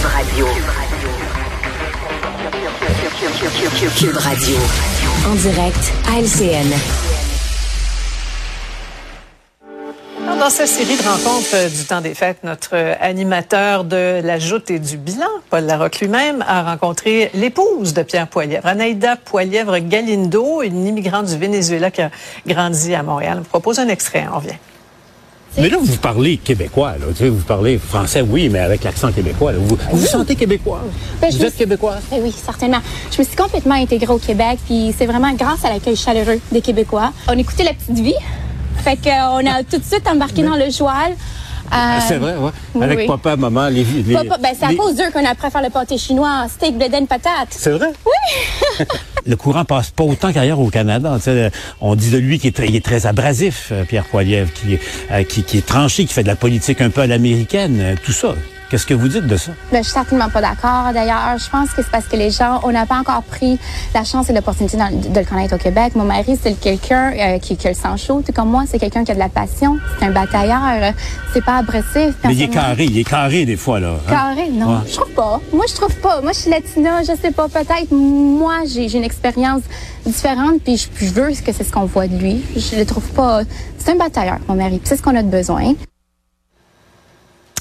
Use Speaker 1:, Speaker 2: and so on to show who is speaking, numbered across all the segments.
Speaker 1: Cube Radio. Cube Radio. En direct à LCN.
Speaker 2: Dans cette série de rencontres euh, du temps des fêtes, notre euh, animateur de la joute et du bilan, Paul Larocque lui-même, a rencontré l'épouse de Pierre Poilièvre, Anaïda Poilièvre Galindo, une immigrante du Venezuela qui a grandi à Montréal. Vous propose un extrait, on revient.
Speaker 3: Mais là, vous parlez québécois, là. Tu sais, vous parlez français, oui, mais avec l'accent québécois. Là. Vous vous, sentez québécois?
Speaker 4: Ben,
Speaker 3: vous
Speaker 4: je
Speaker 3: êtes
Speaker 4: me-
Speaker 3: québécois?
Speaker 4: Ben oui, certainement. Je me suis complètement intégrée au Québec, puis c'est vraiment grâce à l'accueil chaleureux des Québécois. On écoutait la petite vie, fait qu'on a tout de suite embarqué dans le joual. Euh,
Speaker 3: Ah, C'est vrai, ouais.
Speaker 4: oui,
Speaker 3: Avec
Speaker 4: oui.
Speaker 3: papa, maman, les... les
Speaker 4: Papa, ben, c'est à
Speaker 3: les-
Speaker 4: cause d'eux qu'on a appris à faire le pâté chinois, steak, blé patate.
Speaker 3: C'est vrai? Oui! le courant passe pas autant qu'ailleurs au Canada. On dit de lui qu'il est très, abrasif, euh, Pierre Poilievre, qui, est- euh, qui, qui est tranché, qui fait de la politique un peu à l'américaine, euh, tout ça. Qu'est-ce que vous dites de ça?
Speaker 4: Ben, je suis certainement pas d'accord. D'ailleurs, je pense que c'est parce que les gens, on n'a pas encore pris la chance et l'opportunité de le connaître au Québec. Mon mari, c'est quelqu'un euh, qui, qui a le sang chaud, tout comme moi. C'est quelqu'un qui a de la passion. C'est un batailleur. C'est pas agressif.
Speaker 3: Mais il est carré, il est carré des fois, là. hein?
Speaker 4: Carré, non.
Speaker 3: Ouais.
Speaker 4: Je trouve pas. Moi, je trouve pas. Moi, je suis latina, je sais pas. Peut-être, moi, j'ai une expérience différente, puis je, je veux que c'est ce qu'on voit de lui. Je le trouve pas. C'est un batailleur, mon mari, c'est ce qu'on a de besoin.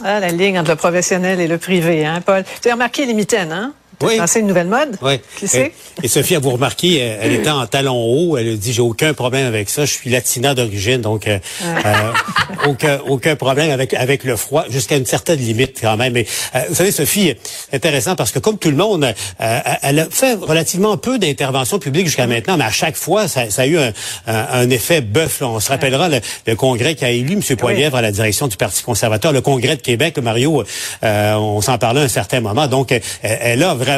Speaker 2: Ah, la ligne entre le professionnel et le privé, hein, Paul? Tu as remarqué les mitaines, hein?
Speaker 5: Oui.
Speaker 2: C'est une nouvelle mode?
Speaker 5: Oui.
Speaker 2: Qui?
Speaker 5: Et, et Sophie, à vous remarquer, elle, elle était en talons hauts. Elle a dit, j'ai aucun problème avec ça. Je suis latina d'origine, donc euh, euh, aucun, aucun problème avec avec le froid, jusqu'à une certaine limite quand même. Mais euh, vous savez, Sophie, intéressant parce que comme tout le monde, euh, elle a fait relativement peu d'interventions publiques jusqu'à maintenant, mais à chaque fois, ça, ça a eu un, un- un effet bœuf. On se rappellera le, le congrès qui a élu M. Poilièvre à la direction du Parti conservateur, le congrès de Québec, Mario, euh, on s'en parlait à un certain moment. Donc, euh, elle a vraiment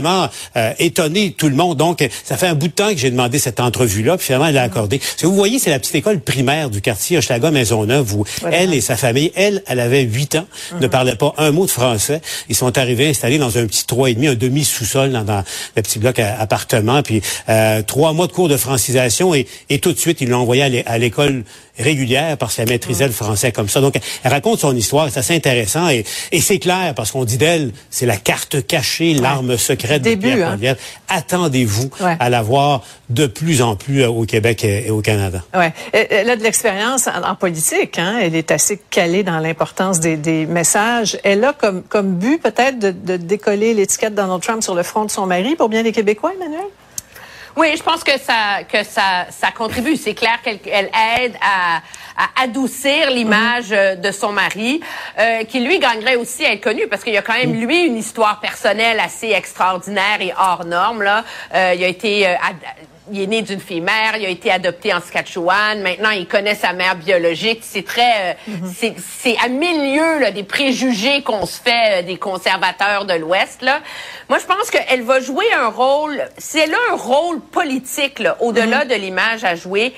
Speaker 5: euh, étonné tout le monde. Donc, euh, ça fait un bout de temps que j'ai demandé cette entrevue-là, puis finalement, elle l'a accordé. Si vous voyez, c'est la petite école primaire du quartier Hochelaga Maisonneuve où elle et sa famille, elle, elle avait huit ans, ne parlait pas un mot de français. Ils sont arrivés installés dans un petit trois et demi, un demi sous-sol dans, dans le petit bloc à- appartement, puis euh, trois mois de cours de francisation et, et tout de suite ils l'ont l'é- à l'école régulière parce qu'elle maîtrisait le français comme ça. Donc, elle raconte son histoire, c'est assez intéressant et, et c'est clair parce qu'on dit d'elle, c'est la carte cachée, l'arme secrète
Speaker 2: Début,
Speaker 5: de Pierre
Speaker 2: hein.
Speaker 5: Attendez-vous
Speaker 2: Ouais.
Speaker 5: à la voir de plus en plus euh, au Québec et, et au Canada.
Speaker 2: Ouais. Elle a de l'expérience en, en politique. Hein? Elle est assez calée dans l'importance des, des messages. Elle a comme, comme but peut-être de, de décoller l'étiquette Donald Trump sur le front de son mari pour bien les Québécois, Emmanuel?
Speaker 6: Oui, je pense que ça que ça ça contribue. C'est clair qu'elle elle aide à, à adoucir l'image euh, de son mari, euh, qui lui gagnerait aussi à être connu parce qu'il y a quand même lui une histoire personnelle assez extraordinaire et hors norme là. Euh, il a été euh, il est né d'une fille mère, il a été adopté en Saskatchewan. Maintenant, il connaît sa mère biologique. C'est très, euh, c'est, c'est à milieu là, des préjugés qu'on se fait euh, des conservateurs de l'Ouest. Là, moi, je pense qu'elle va jouer un rôle. Elle a un rôle politique là, au-delà de l'image à jouer,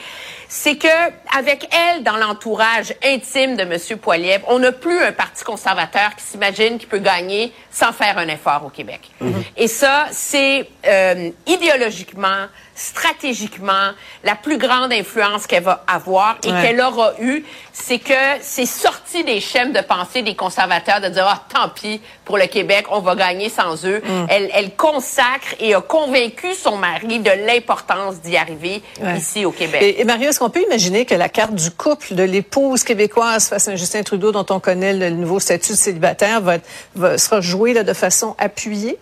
Speaker 6: c'est que avec elle dans l'entourage intime de Monsieur Poilievre, on n'a plus un parti conservateur qui s'imagine qu'il peut gagner sans faire un effort au Québec. Et ça, c'est euh, idéologiquement, stratégiquement, la plus grande influence qu'elle va avoir et
Speaker 2: Ouais.
Speaker 6: qu'elle aura eue, c'est que c'est sorti des schèmes de pensée des conservateurs de dire ah tant pis pour le Québec, on va gagner sans eux. Elle, elle consacre et a convaincu son mari de l'importance d'y arriver
Speaker 2: Ouais.
Speaker 6: ici au Québec.
Speaker 2: Et, et Mario, est-ce qu'on peut imaginer que la carte du couple de l'épouse québécoise face à Justin Trudeau dont on connaît le nouveau statut de célibataire va, va- sera jouée là, de façon appuyée?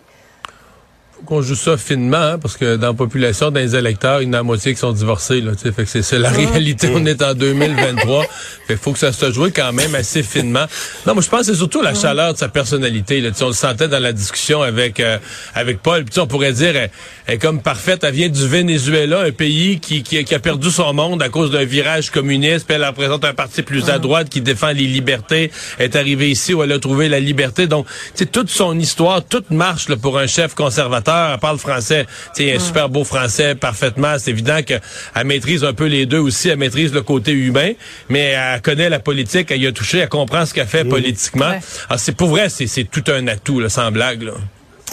Speaker 7: Qu'on joue ça finement, hein, parce que dans la population, dans les électeurs, il y en a la moitié qui sont divorcés. Là, tu sais. fait que c'est, c'est la réalité. On est en 2023. fait faut que ça se joue quand même assez finement. Non, moi je pense que c'est surtout la chaleur de sa personnalité. Là, on le sentait dans la discussion avec euh, avec Paul. Puis on pourrait dire, elle, elle est comme parfaite. Elle vient du Venezuela, un pays qui, qui, qui a perdu son monde à cause d'un virage communiste. Puis elle représente un parti plus à droite qui défend les libertés. Elle est arrivée ici où elle a trouvé la liberté. Donc, tu sais, toute son histoire, toute marche là, pour un chef conservateur. Elle parle français. Tu sais, un super beau français parfaitement. C'est évident qu'elle maîtrise un peu les deux aussi. Elle maîtrise le côté humain, mais elle connaît la politique. Elle y a touché. Elle comprend ce qu'elle fait politiquement.
Speaker 2: Ouais.
Speaker 7: Alors, c'est pour vrai, c'est, c'est tout un atout, là, sans blague. Là.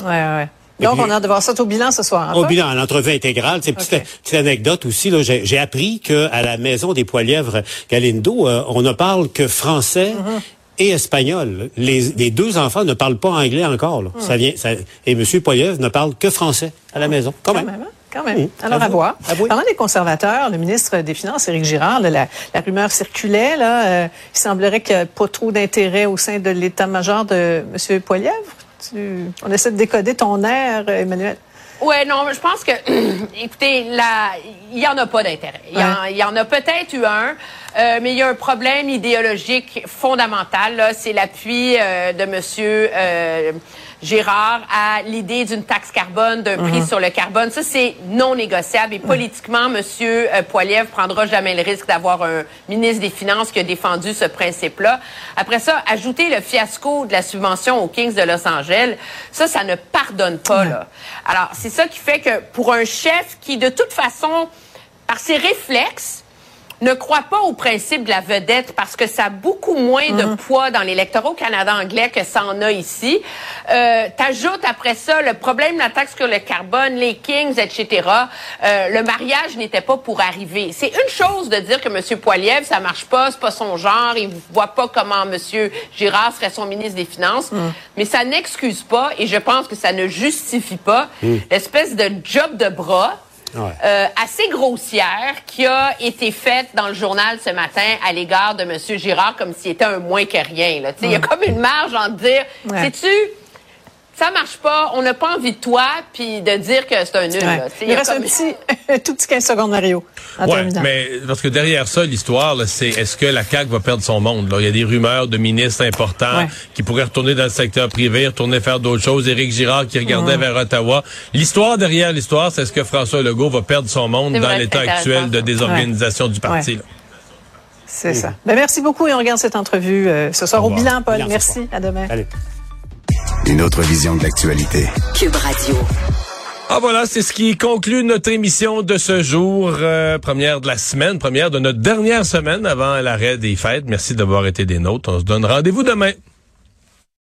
Speaker 2: Ouais, ouais. Donc,
Speaker 5: puis-
Speaker 2: on a hâte de voir ça au bilan ce soir. hein,
Speaker 5: Au bilan, à l'entrevue intégrale, c'est petite,
Speaker 2: Ok.
Speaker 5: petite anecdote aussi. J'ai appris que à la maison des Poilièvres Galindo, euh, on ne parle que français et espagnol. Les, les deux enfants ne parlent pas anglais encore. Là. Ça vient, ça, et M. Poiliev ne parle que français à la maison, quand même.
Speaker 2: Quand même, hein? Quand même.
Speaker 5: Mmh.
Speaker 2: Alors,
Speaker 5: À
Speaker 2: à voir.
Speaker 5: À.
Speaker 2: Parlant des conservateurs, le ministre des Finances, Éric Girard, là, la, la rumeur circulait. Là, euh, il semblerait qu'il n'y a pas trop d'intérêt au sein de l'état-major de M. Poilievre. Tu- on essaie de décoder ton air, Emmanuel.
Speaker 6: Ouais, non, je pense que, écoutez, là, il y en a pas d'intérêt. Il y, en- il y en a peut-être eu un, euh, mais il y a un problème idéologique fondamental. là. C'est l'appui euh, de Monsieur euh, Gérard à l'idée d'une taxe carbone, d'un prix sur le carbone. Ça, c'est non négociable. Et politiquement, Monsieur euh, Poiliev prendra jamais le risque d'avoir un ministre des Finances qui a défendu ce principe-là. Après ça, ajouter le fiasco de la subvention aux Kings de Los Angeles, ça, ça ne pardonne pas. Là. Alors, c'est ça qui fait que pour un chef qui, de toute façon, par ses réflexes, ne croit pas au principe de la vedette parce que ça a beaucoup moins de poids dans l'électorat au Canada anglais que ça en a ici. Euh, T'ajoutes après ça le problème de la taxe sur le carbone, les Kings, etc. Euh, le mariage n'était pas pour arriver. C'est une chose de dire que M. Poiliev, ça marche pas, c'est pas son genre, il voit pas comment M. Girard serait son ministre des Finances, mais ça n'excuse pas et je pense que ça ne justifie pas l'espèce de job de bras
Speaker 5: Ouais.
Speaker 6: euh, assez grossière qui a été faite dans le journal ce matin à l'égard de M. Girard comme s'il était un moins que rien. là. Il y a comme une marge en dire,
Speaker 2: Ouais.
Speaker 6: sais-tu, ça marche pas, on n'a pas envie de toi, puis de dire que c'est un nul.
Speaker 2: Ouais.
Speaker 6: là.
Speaker 2: Il reste
Speaker 6: comme-
Speaker 2: un petit, un tout petit 15 secondes, Mario. Terminant.
Speaker 7: mais parce que derrière ça, l'histoire, c'est est-ce que la CAQ va perdre son monde? Là? Il y a des rumeurs de ministres importants
Speaker 2: Ouais.
Speaker 7: qui pourraient retourner dans le secteur privé, retourner faire d'autres choses. Éric Girard qui regardait vers Ottawa. L'histoire derrière l'histoire, c'est est-ce que François Legault va perdre son monde dans l'état actuel de désorganisation du parti? Là?
Speaker 2: C'est ça. Ben, merci beaucoup et on regarde cette entrevue euh, ce soir
Speaker 7: Au
Speaker 2: bilan, Paul.
Speaker 5: Bilan
Speaker 2: merci. À demain.
Speaker 5: Allez.
Speaker 8: Une autre vision de l'actualité.
Speaker 1: Cube Radio.
Speaker 7: Ah voilà, c'est ce qui conclut notre émission de ce jour, euh, première de la semaine, première de notre dernière semaine avant l'arrêt des fêtes. Merci d'avoir été des nôtres. On se donne rendez-vous demain.